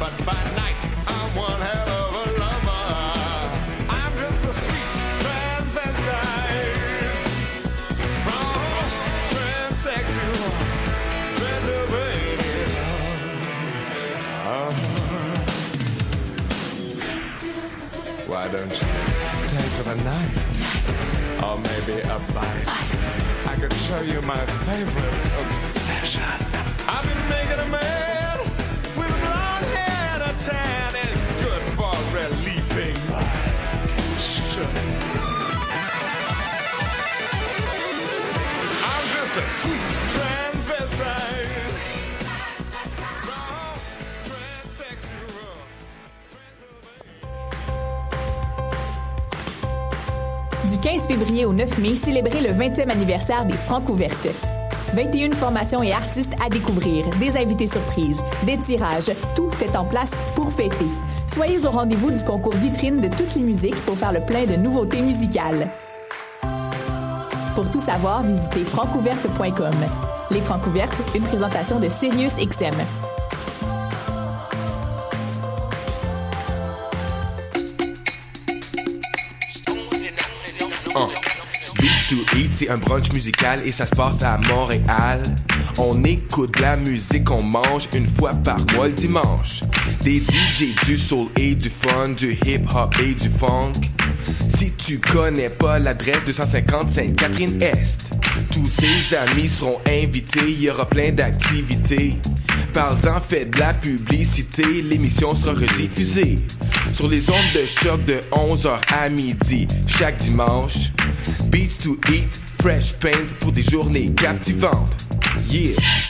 but by night I'm one hell of a lover. I'm just a sweet transvestite from transsexual Transylvania. Why don't you stay for the night? Or maybe a bite. I could show you my favorite obsession. I've been making a man good for. Du 15 février au 9 mai, célébrez le 20e anniversaire des Francs ouvertes. 21 formations et artistes à découvrir, des invités surprises, des tirages, tout est en place pour fêter. Soyez au rendez-vous du concours vitrine de toutes les musiques pour faire le plein de nouveautés musicales. Pour tout savoir, visitez francouverte.com. Les Francs ouvertes, une présentation de Sirius XM. C'est un brunch musical et ça se passe à Montréal. On écoute la musique, on mange une fois par mois le dimanche. Des DJ du soul et du fun, du hip hop et du funk. Si tu connais pas l'adresse 250 Sainte-Catherine-Est, tous tes amis seront invités, il y aura plein d'activités. Parle-en, fais de la publicité, l'émission sera rediffusée sur les ondes de choc de 11h à midi chaque dimanche. Beats to Eat, Fresh Paint pour des journées captivantes. Yeah!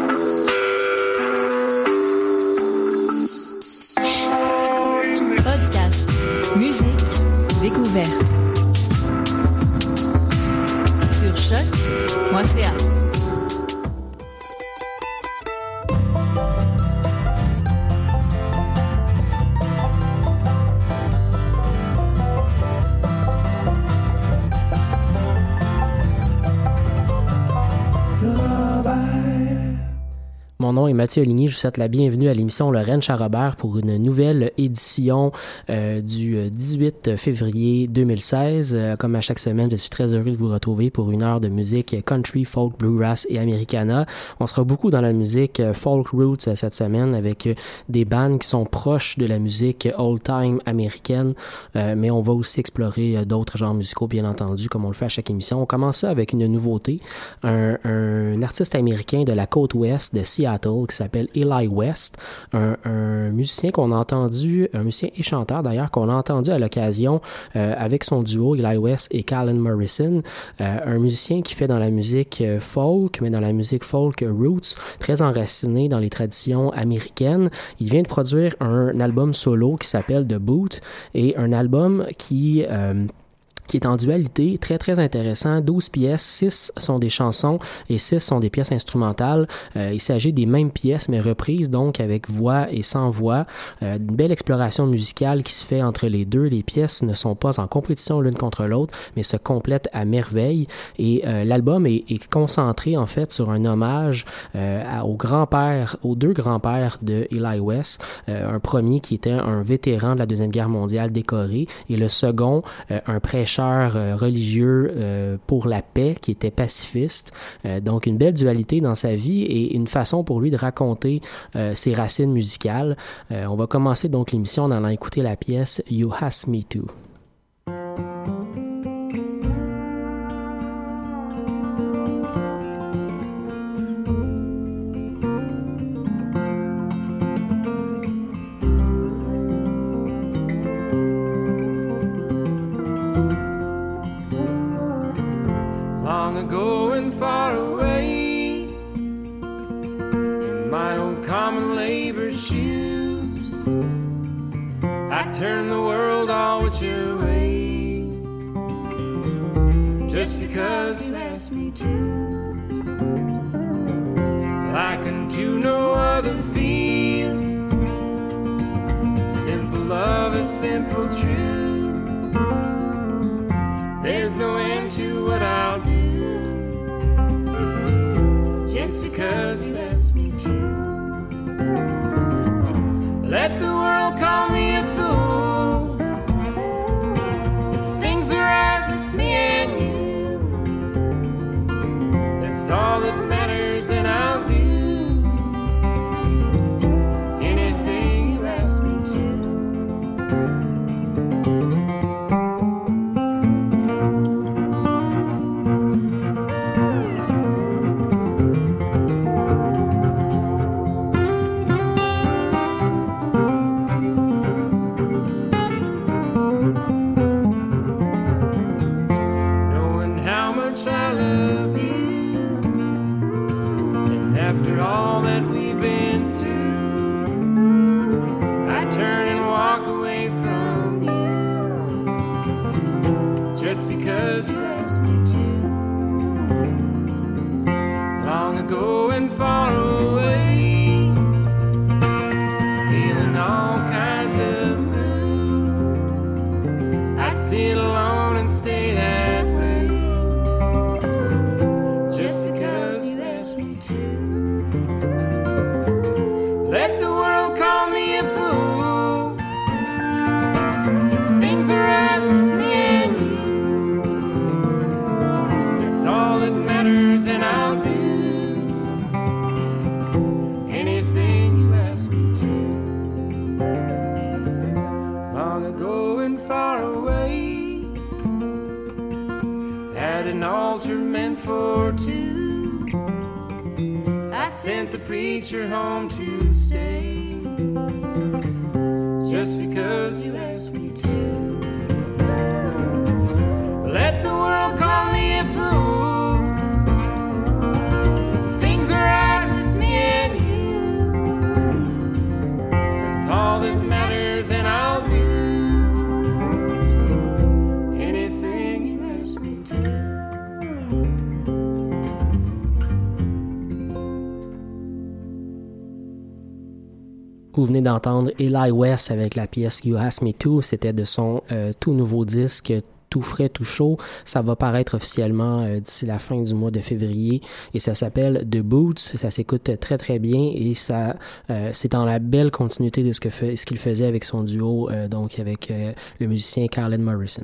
Mon nom est Mathieu Aligny. Je vous souhaite la bienvenue à l'émission Lorraine Charrobert pour une nouvelle édition euh, du 18 février 2016. Euh, comme à chaque semaine, je suis très heureux de vous retrouver pour une heure de musique country, folk, bluegrass et americana. On sera beaucoup dans la musique euh, folk roots euh, cette semaine avec euh, des bands qui sont proches de la musique old-time américaine, euh, mais on va aussi explorer euh, d'autres genres musicaux, bien entendu, comme on le fait à chaque émission. On commence ça avec une nouveauté, un, un artiste américain de la côte ouest de Seattle qui s'appelle Eli West, un, musicien qu'on a entendu, un musicien et chanteur d'ailleurs qu'on a entendu à l'occasion euh, avec son duo Eli West et Callan Morrison, euh, un musicien qui fait dans la musique euh, folk, mais dans la musique folk roots, très enraciné dans les traditions américaines. Il vient de produire un album solo qui s'appelle The Boot et un album qui euh, qui est en dualité, très très intéressant. 12 pièces, 6 sont des chansons et 6 sont des pièces instrumentales. Euh, il s'agit des mêmes pièces mais reprises donc avec voix et sans voix. Euh, une belle exploration musicale qui se fait entre les deux. Les pièces ne sont pas en compétition l'une contre l'autre mais se complètent à merveille et euh, l'album est, concentré en fait sur un hommage à, au grand-père, aux deux grands-pères de Eli West. Un premier qui était un vétéran de la Deuxième Guerre mondiale décoré et le second un prêcheur euh, religieux euh, pour la paix qui était pacifiste. Euh, donc une belle dualité dans sa vie et une façon pour lui de raconter ses racines musicales. on va commencer donc l'émission en allant écouter la pièce You Ask Me To. Vous venez d'entendre Eli West avec la pièce You Ask Me To. C'était de son euh, tout nouveau disque tout frais, tout chaud. Ça va paraître officiellement euh, d'ici la fin du mois de février et ça s'appelle The Boots. Ça s'écoute très très bien et ça euh, c'est dans la belle continuité de ce que fait, ce qu'il faisait avec son duo, euh, donc avec euh, le musicien Carlin Morrison.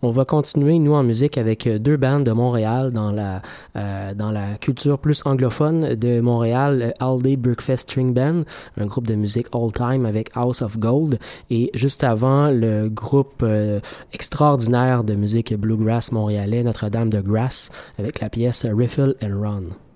On va continuer nous en musique avec euh, deux bandes de Montréal dans la dans la culture plus anglophone de Montréal, All Day Breakfast String Band, un groupe de musique all time avec House of Gold et juste avant le groupe extraordinaire de musique bluegrass montréalais Notre-Dame de Grass avec la pièce Riffle and Run.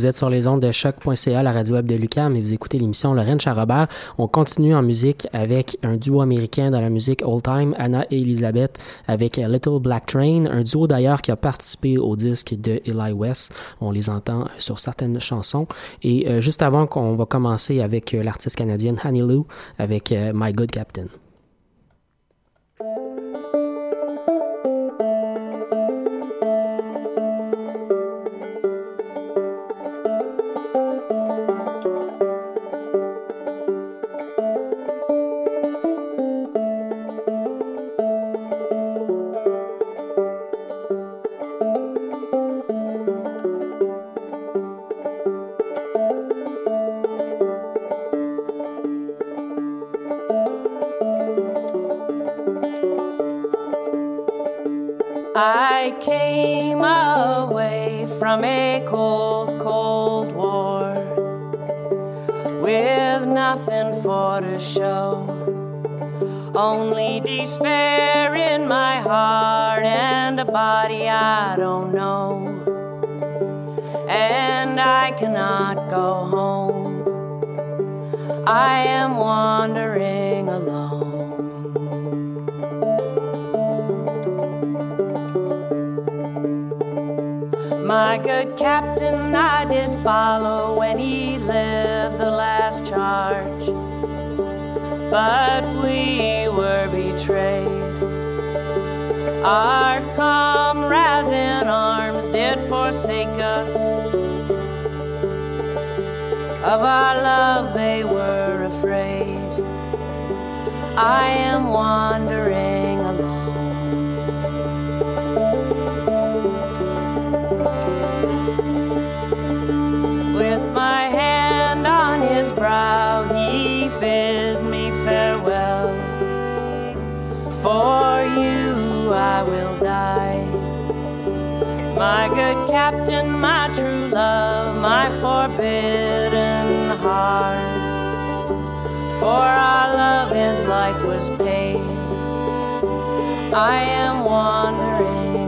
Vous êtes sur les ondes de choc.ca, la radio web de Lucam, et vous écoutez l'émission Lorraine Charrobert. On continue en musique avec un duo américain dans la musique old time, Anna et Elizabeth, avec Little Black Train, un duo d'ailleurs qui a participé au disque de Eli West. On les entend sur certaines chansons. Et euh, juste avant qu'on va commencer avec euh, l'artiste canadienne Honey Lou avec euh, My Good Captain. And a body I don't know. And I cannot go home. I am wandering alone. My good captain, I did follow when he led the last charge. But we were betrayed. Our Of our love, they were afraid. I am wandering alone. With my hand on his brow, he bid me farewell. For you I will die. My good captain, my true love, my forbidden heart. For our love, his life was paid. I am wandering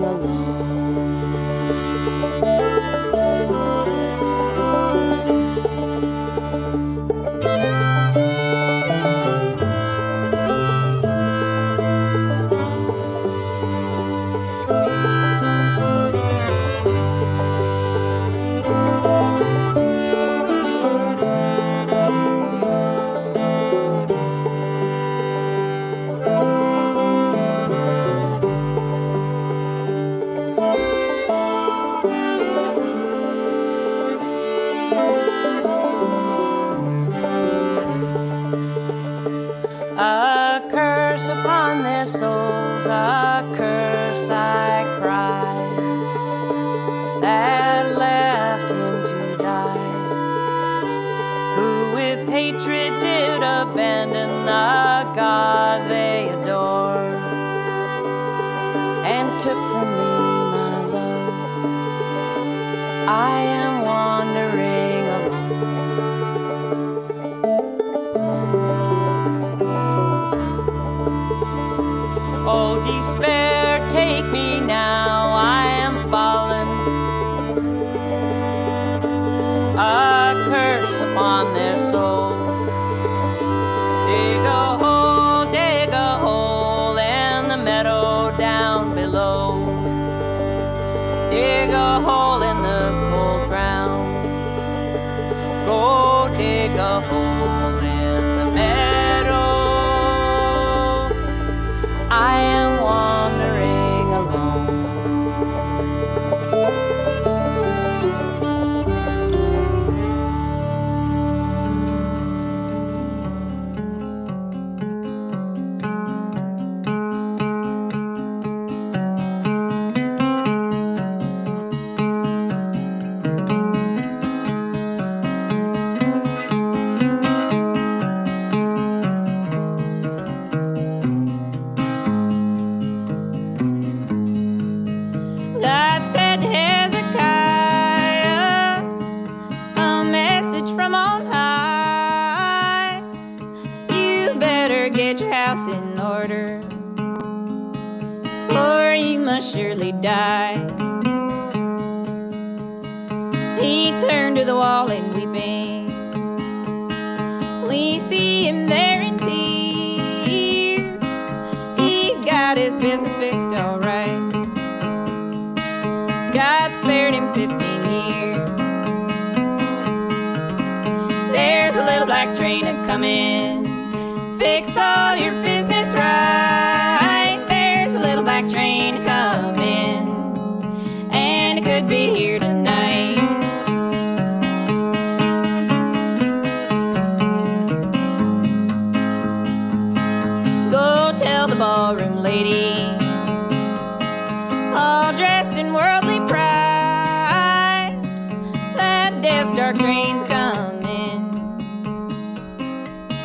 death's dark train's coming.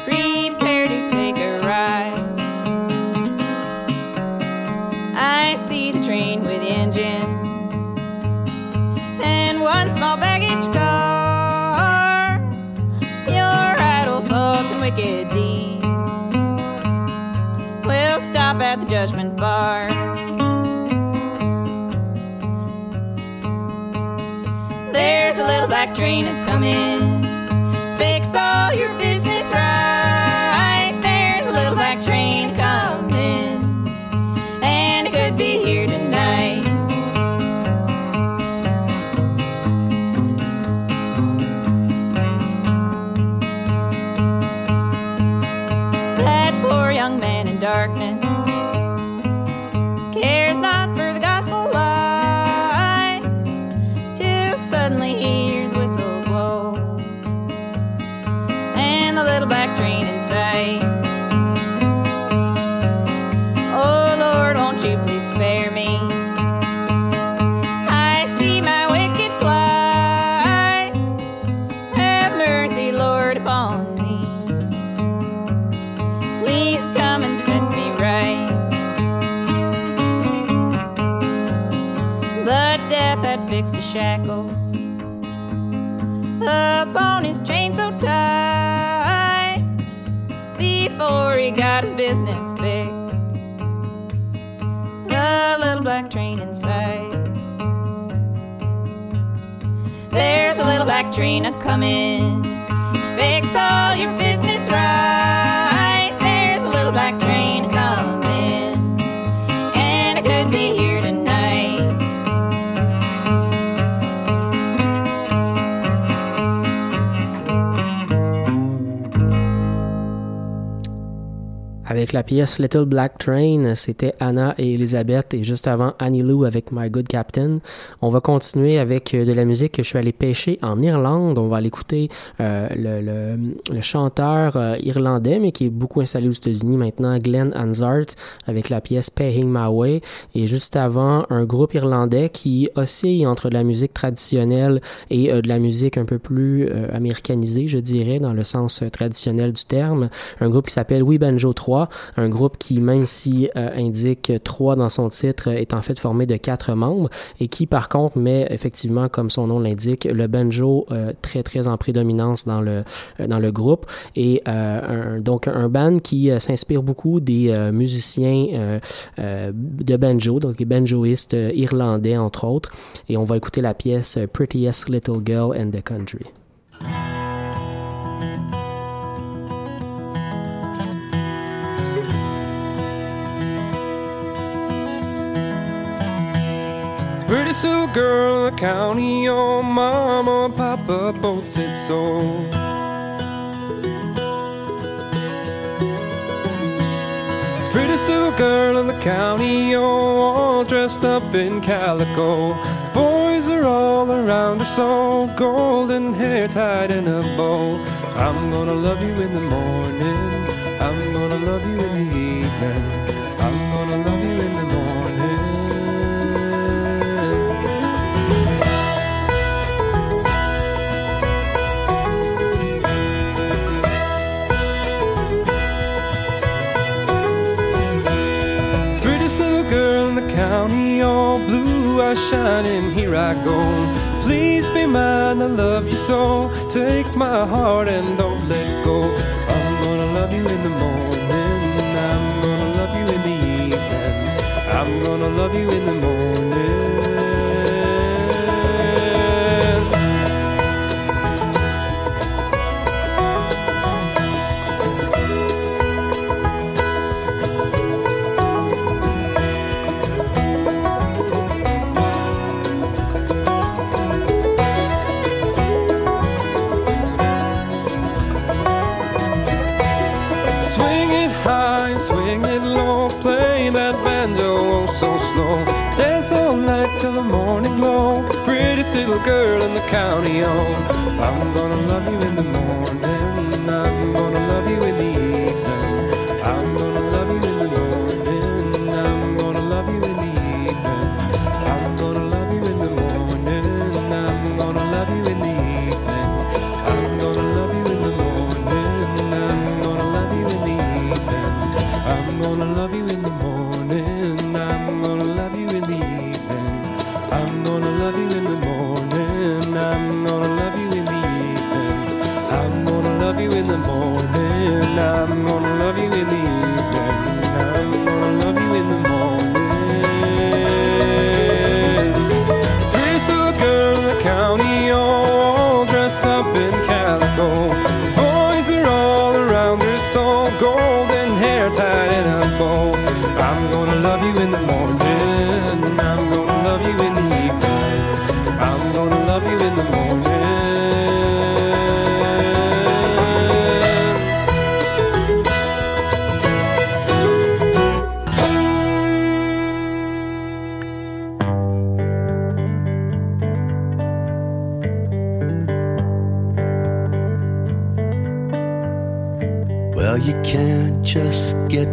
Prepare to take a ride. I see the train with the engine and one small baggage car. Your idle thoughts and wicked deeds will stop at the judgment bar. Train a coming. Fix all your business little black train a coming. Fix all your La pièce Little Black Train, c'était Anna et Elizabeth et juste avant Annie Lou avec My Good Captain. On va continuer avec euh, de la musique que je suis allé pêcher en Irlande. On va aller écouter euh, le, chanteur euh, irlandais mais qui est beaucoup installé aux États-Unis maintenant, Glenn Hansard avec la pièce Paying My Way. Et juste avant, un groupe irlandais qui oscille entre de la musique traditionnelle et de la musique un peu plus américanisée, je dirais, dans le sens traditionnel du terme. Un groupe qui s'appelle We Banjo 3 un groupe qui, même si euh, indique 3 dans son titre, est en fait formé de quatre membres et qui, par contre, met effectivement, comme son nom l'indique, le banjo euh, très très en prédominance dans le euh, dans le groupe et donc un band qui s'inspire beaucoup des musiciens de banjo, donc les banjoistes irlandais entre autres. Et on va écouter la pièce Prettiest Little Girl in the Country. Prettiest little girl in the county, your mama and papa both said so. Prettiest little girl in the county, oh, all dressed up in calico. Boys are all around her, so golden hair tied in a bow. I'm gonna love you in the morning, I'm gonna love you the county, all blue eyes shining, here I go. Please be mine, I love you so. Take my heart and don't let go. I'm gonna love you in the morning, I'm gonna love you in the evening, I'm gonna love you in the morning. Little girl in the county, oh. I'm gonna love you in the morning.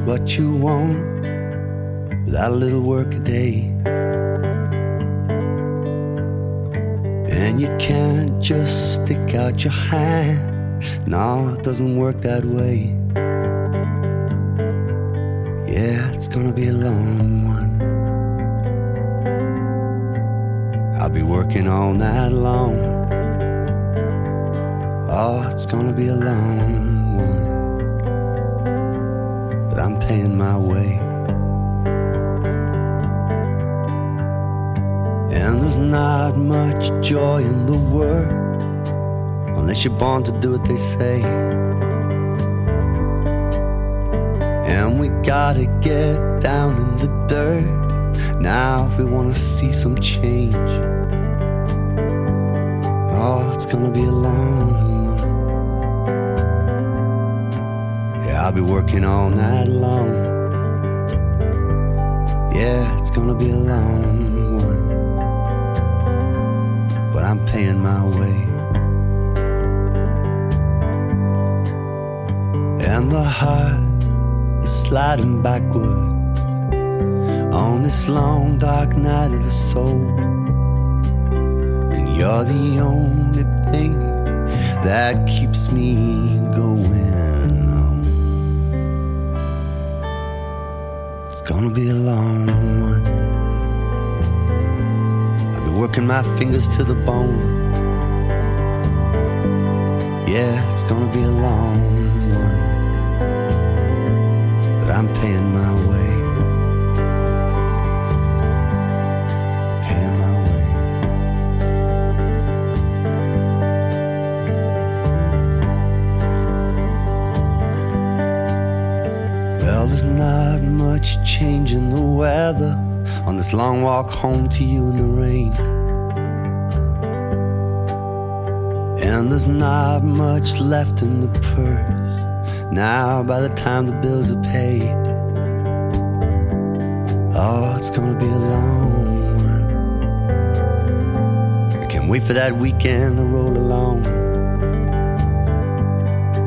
What you want without a little work a day. And you can't just stick out your hand. No, it doesn't work that way. Yeah, it's gonna be a long one. I'll be working all night long. Oh, it's gonna be a long much joy in the work unless you're born to do what they say. And we gotta get down in the dirt now if we wanna see some change. Oh, it's gonna be a long one. Yeah, I'll be working all night long. Yeah, it's gonna be a long paying my way. And the heart is sliding backward on this long dark night of the soul. And you're the only thing that keeps me going on. It's gonna be a long one. Working my fingers to the bone. Yeah, it's gonna be a long one. But I'm paying my way. Paying my way. Well, there's not much change in the weather on this long walk home to you in the rain. And there's not much left in the purse now by the time the bills are paid. Oh, it's gonna be a long one. I can't wait for that weekend to roll along.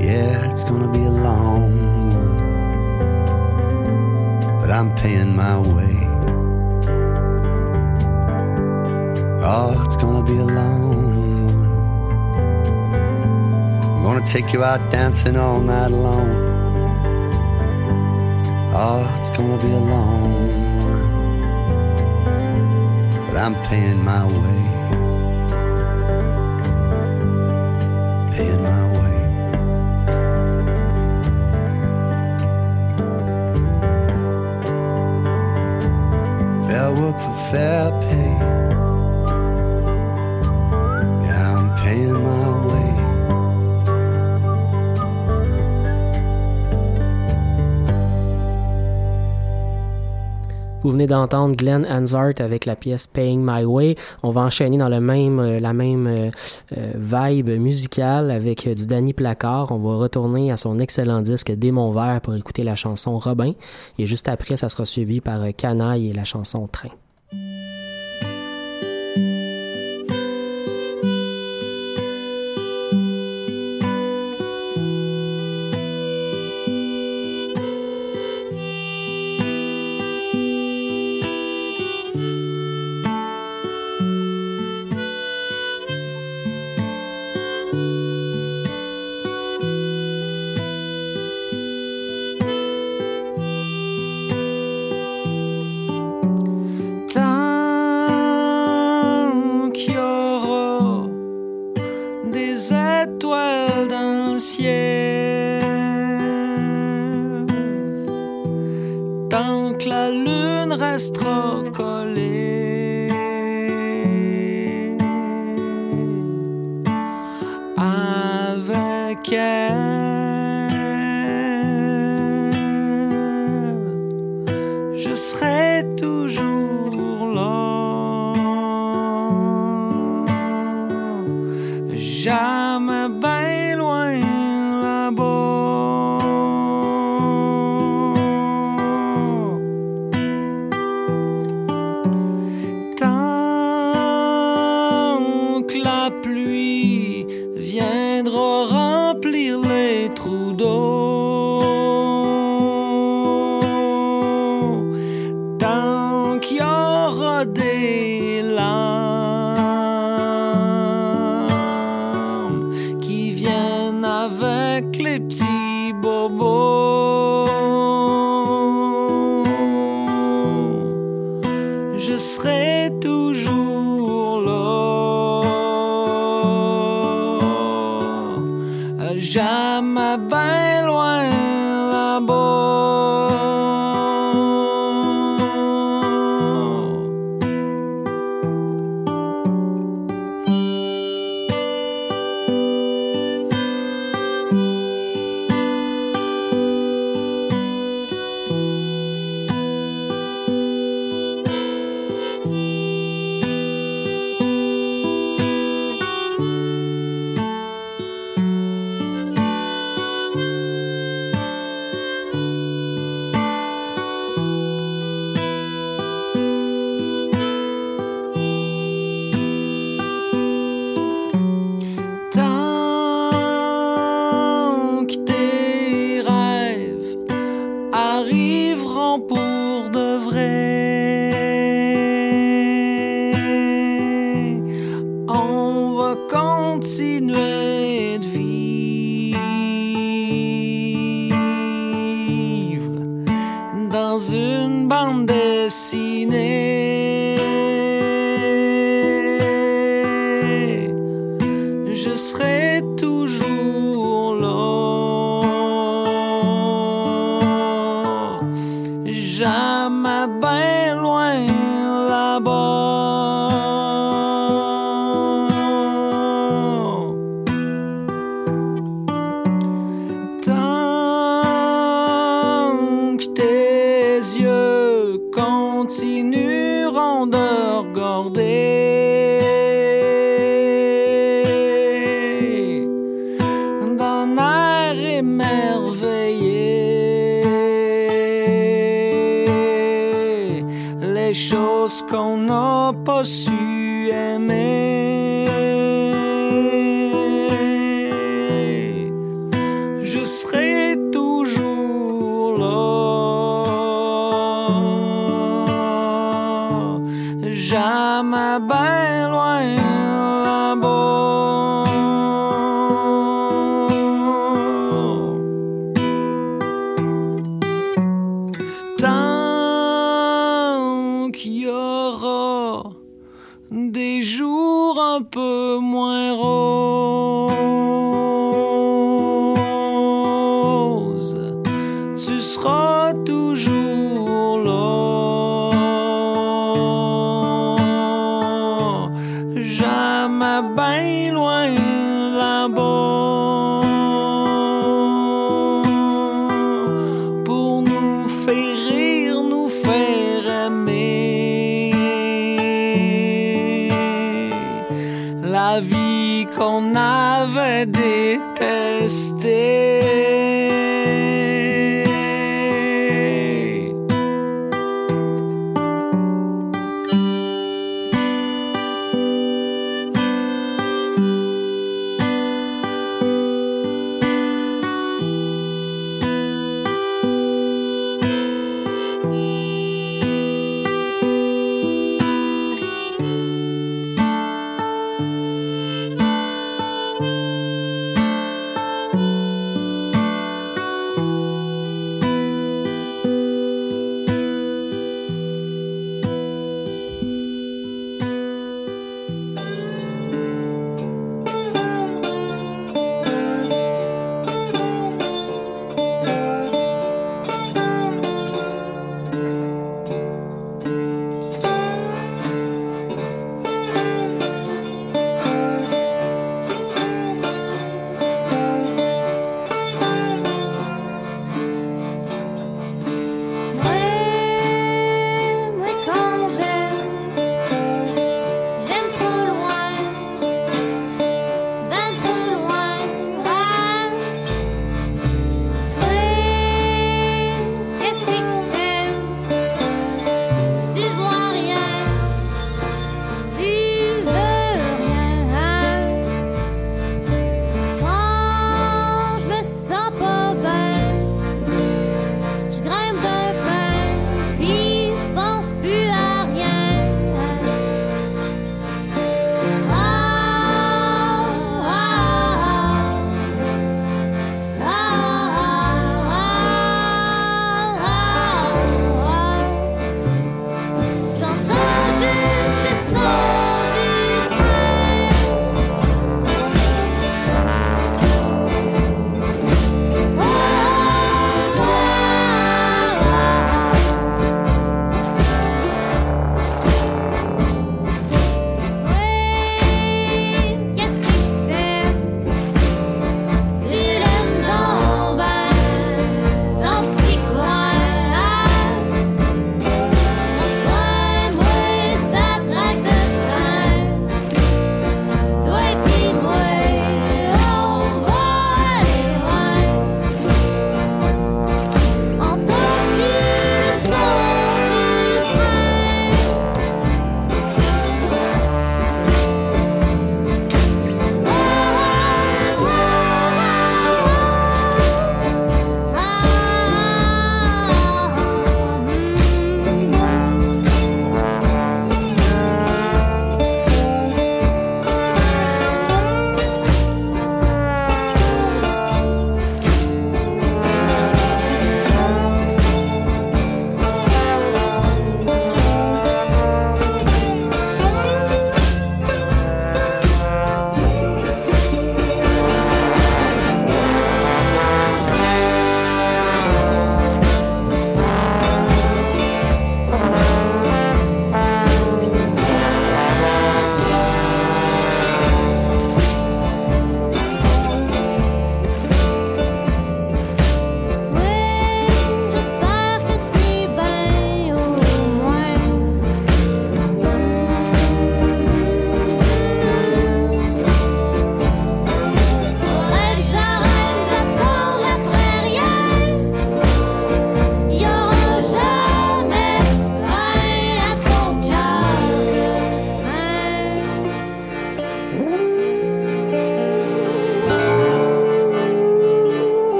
Yeah, it's gonna be a long one. But I'm paying my way. Oh, it's gonna be a long gonna take you out dancing all night long. Oh, it's gonna be a long one. But I'm paying my way. Paying my way. Fair work for fair pay. Vous venez d'entendre Glenn Hansart avec la pièce Paying My Way. On va enchaîner dans le même, euh, la même euh, euh, vibe musicale avec du Danny Placard. On va retourner à son excellent disque Démon Vert pour écouter la chanson Robin. Et juste après, ça sera suivi par Canaille et la chanson Train. see.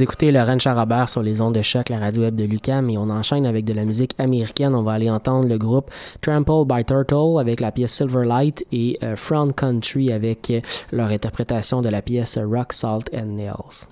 Vous écoutez Laurent Charabert sur les ondes de choc, la radio web de Lucam, et on enchaîne avec de la musique américaine. On va aller entendre le groupe Trample by Turtle avec la pièce Silverlight et euh, Front Country avec euh, leur interprétation de la pièce Rock, Salt and Nails.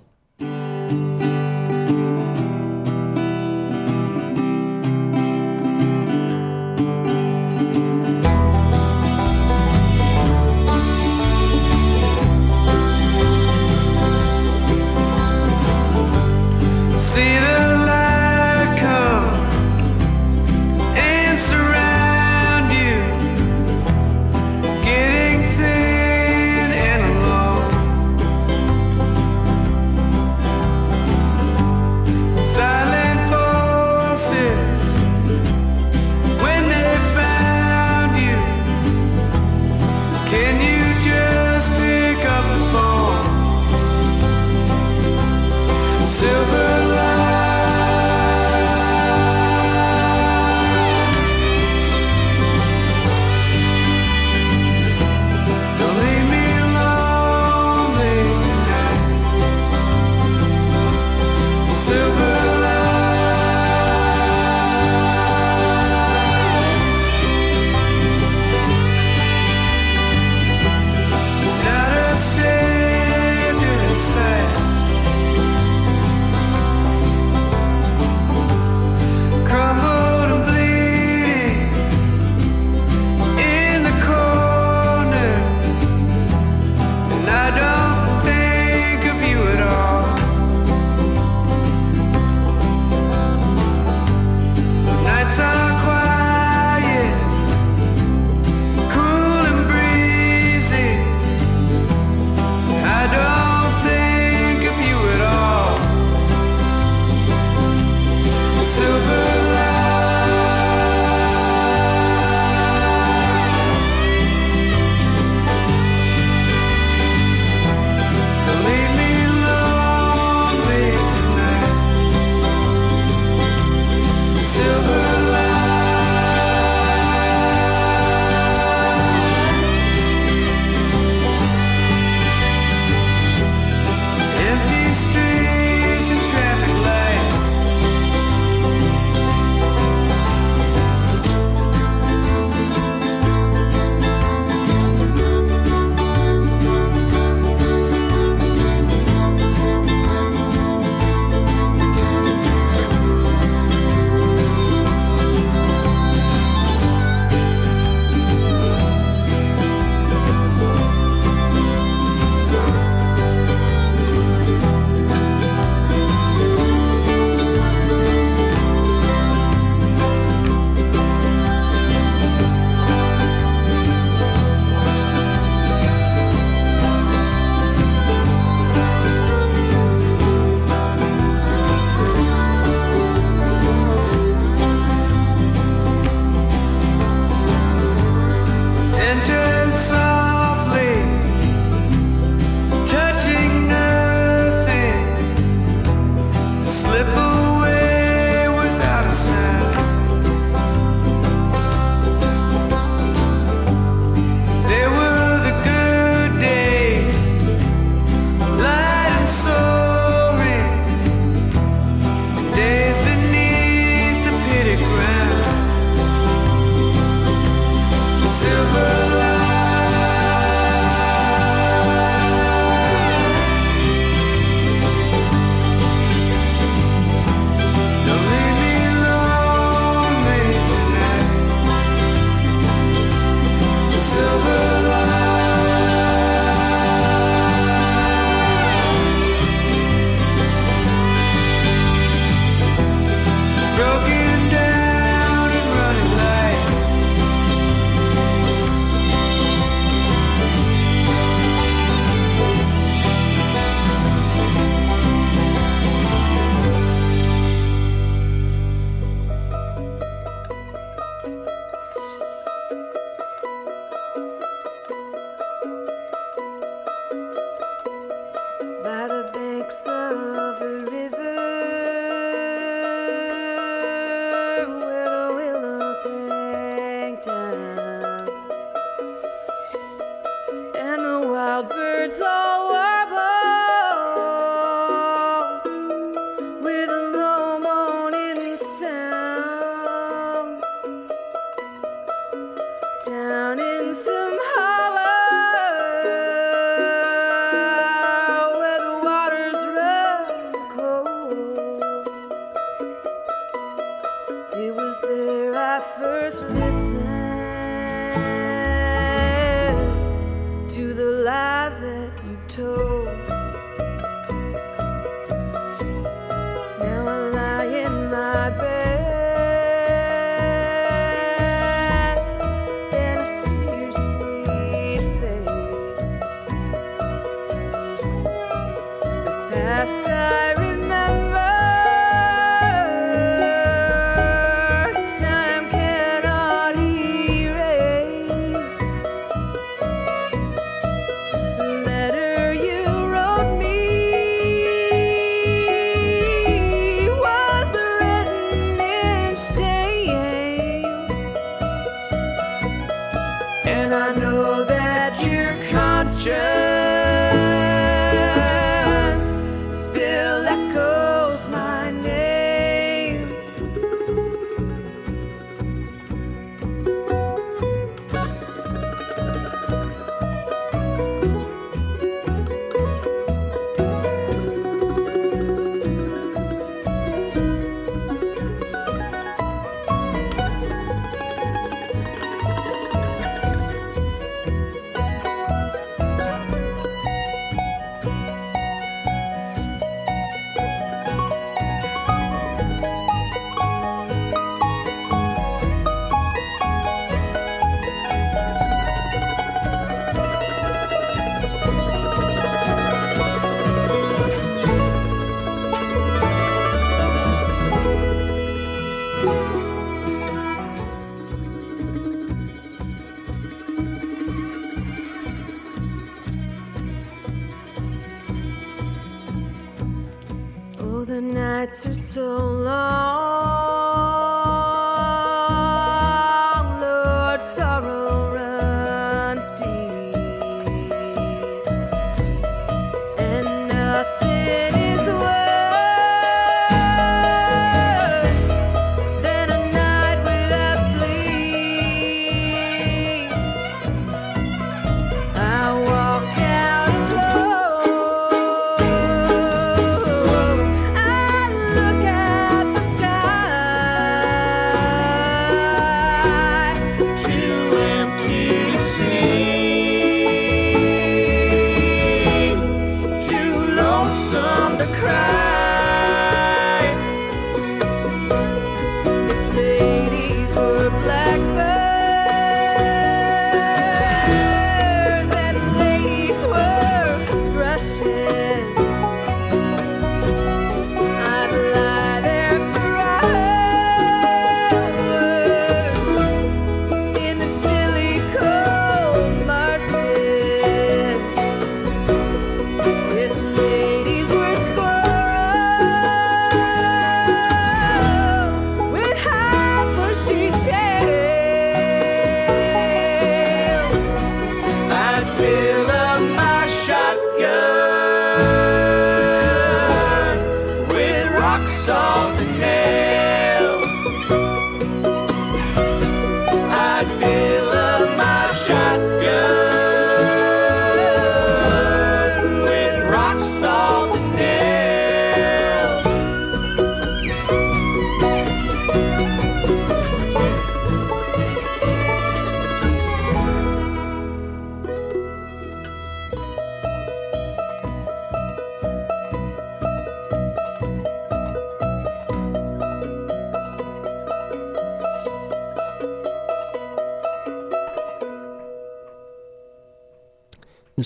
Nights are so long.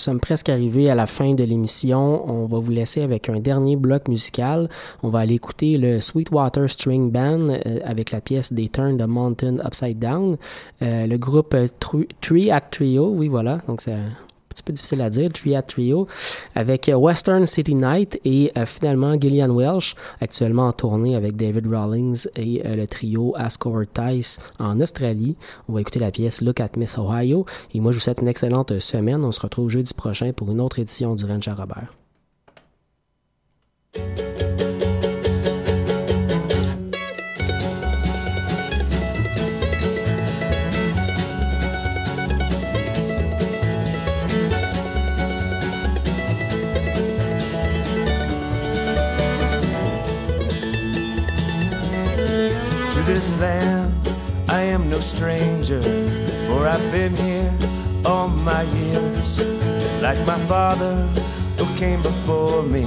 Sommes presque arrivés à la fin de l'émission. On va vous laisser avec un dernier bloc musical. On va aller écouter le Sweetwater String Band euh, avec la pièce They Turn the Mountain Upside Down. Euh, le groupe Three Act Trio, oui voilà, donc c'est petit peu difficile à dire, Act Trio, avec euh, Western City Night et euh, finalement Gillian Welsh, actuellement en tournée avec David Rawlings et euh, le trio Ask Over Tice en Australie. On va écouter la pièce Look at Miss Ohio. Et moi, je vous souhaite une excellente semaine. On se retrouve jeudi prochain pour une autre édition du Ranch Robert. Land, I am no stranger, for I've been here all my years. Like my father who came before me,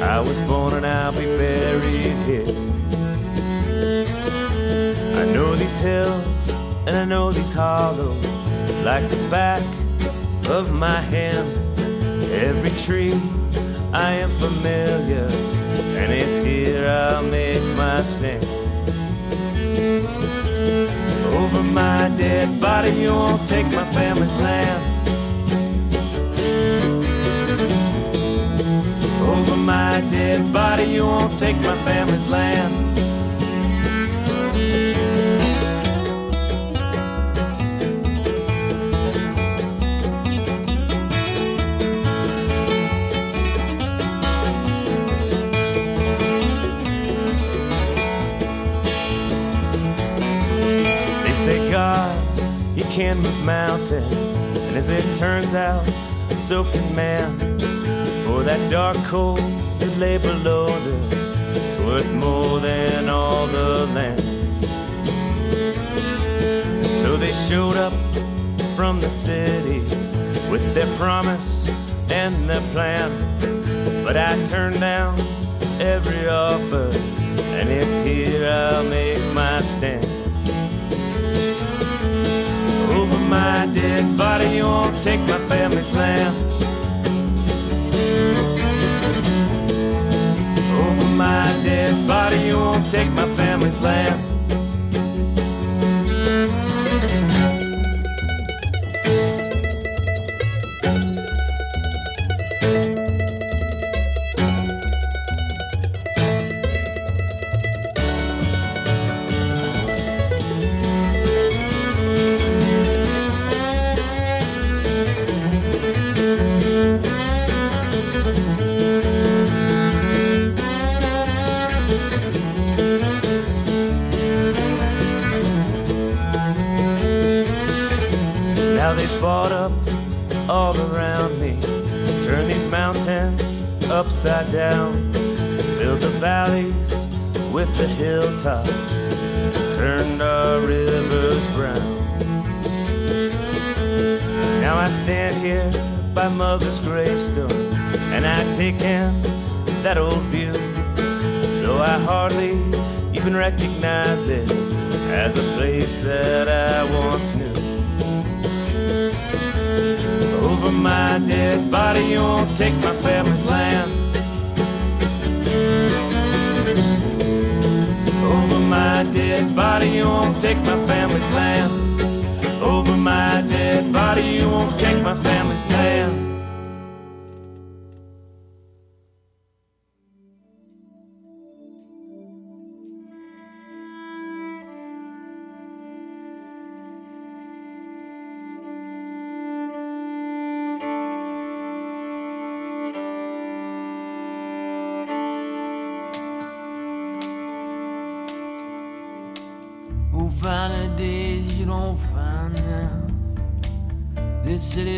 I was born and I'll be buried here. I know these hills and I know these hollows like the back of my hand. Every tree I am familiar, and it's here I'll make my stand. Over my dead body, you won't take my family's land. Over my dead body, you won't take my family's land. Mountains, and as it turns out, so can man. For that dark coal that lay below them, it's worth more than all the land. So they showed up from the city with their promise and their plan, but I turned down every offer, and it's here I'll make my stand. My dead body, you won't take my family's land. Over my dead body, you won't take my family's land. Upside down, filled the valleys with the hilltops, turned our rivers brown. Now I stand here by mother's gravestone, and I take in that old view, though I hardly even recognize it as a place that I once knew. Over my dead body, you won't take my family's land. Over my dead body, you won't take my family's land. Over my dead body, you won't take my family's land.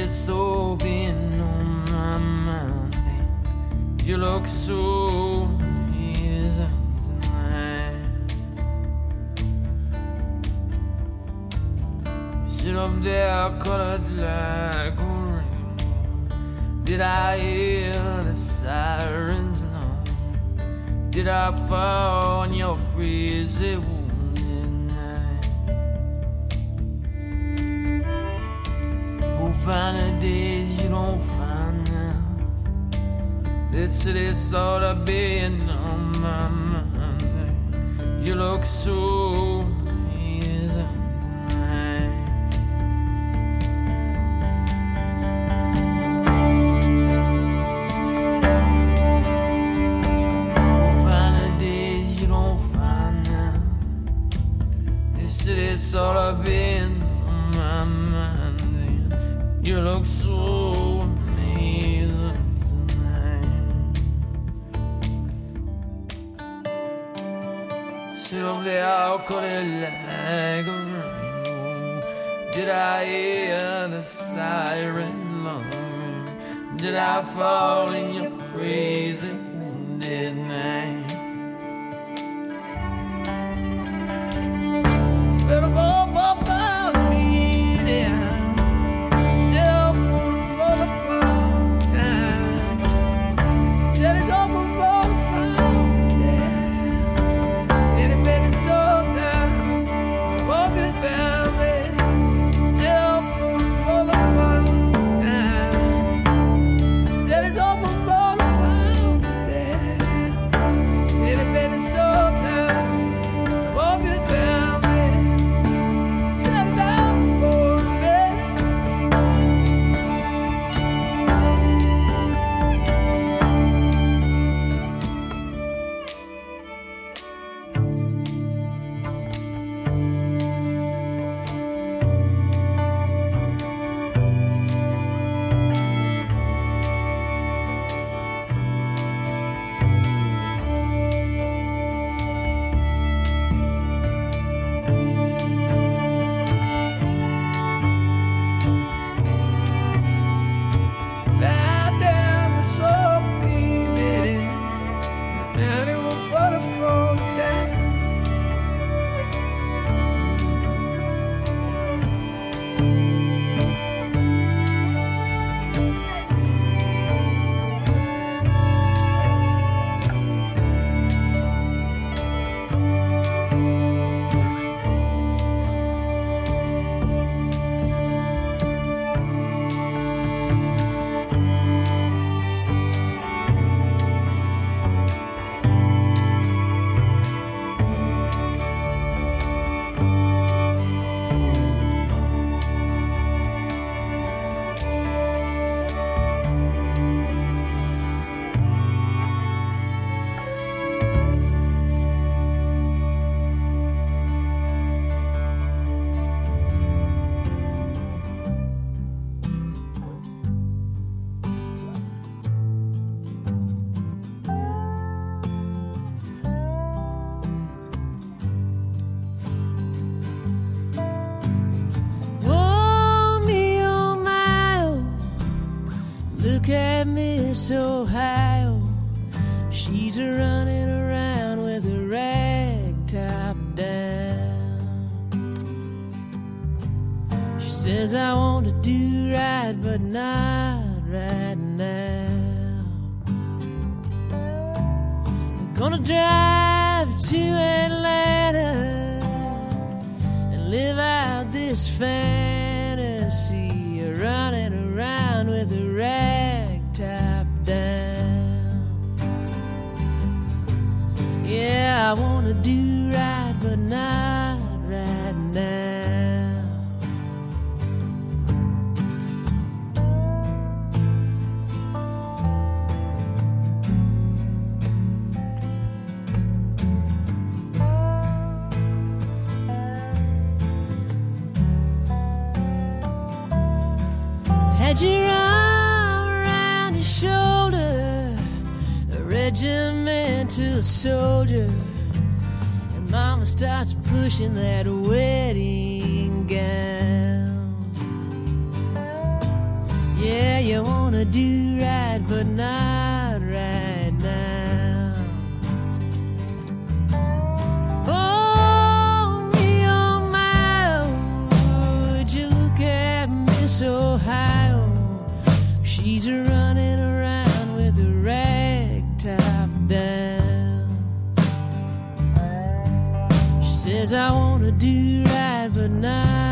City's so been on my mind. You look so easy tonight. You sit up there colored like a rainbow. Did I hear the sirens? No. Did I fall This city's sort of being on my mind. You look so Miss Your arm around his shoulder, a regimental soldier. And mama starts pushing that wedding gown. Yeah, you wanna do right, but not I want to do right, but not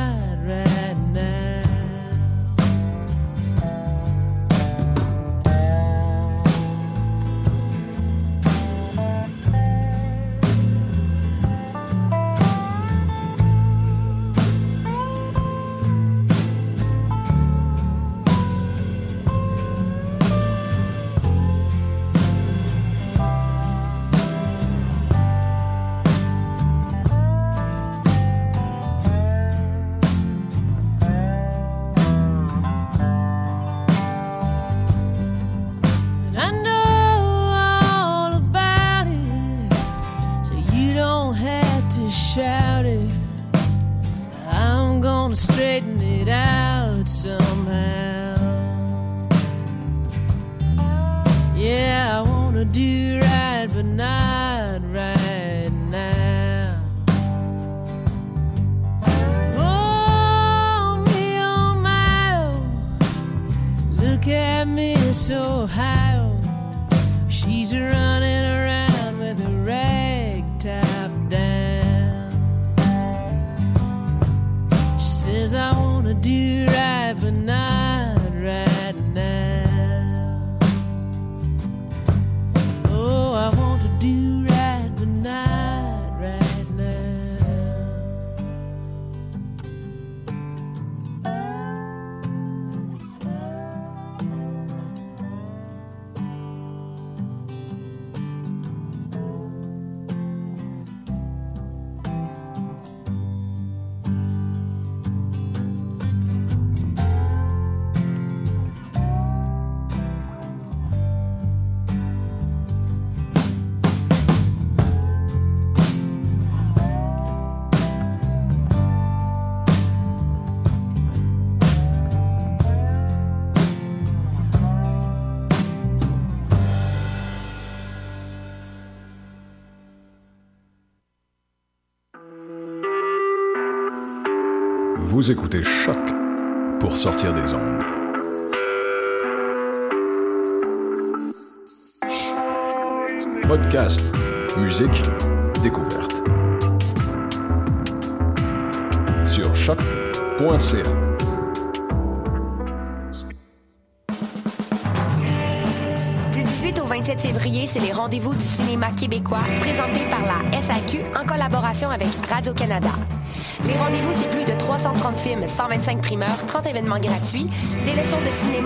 Ohio. She's running around with a rag top down. She says, I want to do Écoutez Choc pour sortir des ondes. Podcast, musique, découverte. Sur choc.ca. Du 18 au 27 février, c'est les rendez-vous du cinéma québécois présentés par la SAQ en collaboration avec Radio-Canada. Les rendez-vous, c'est plus de 330 films, 125 primeurs, 30 événements gratuits, des leçons de cinéma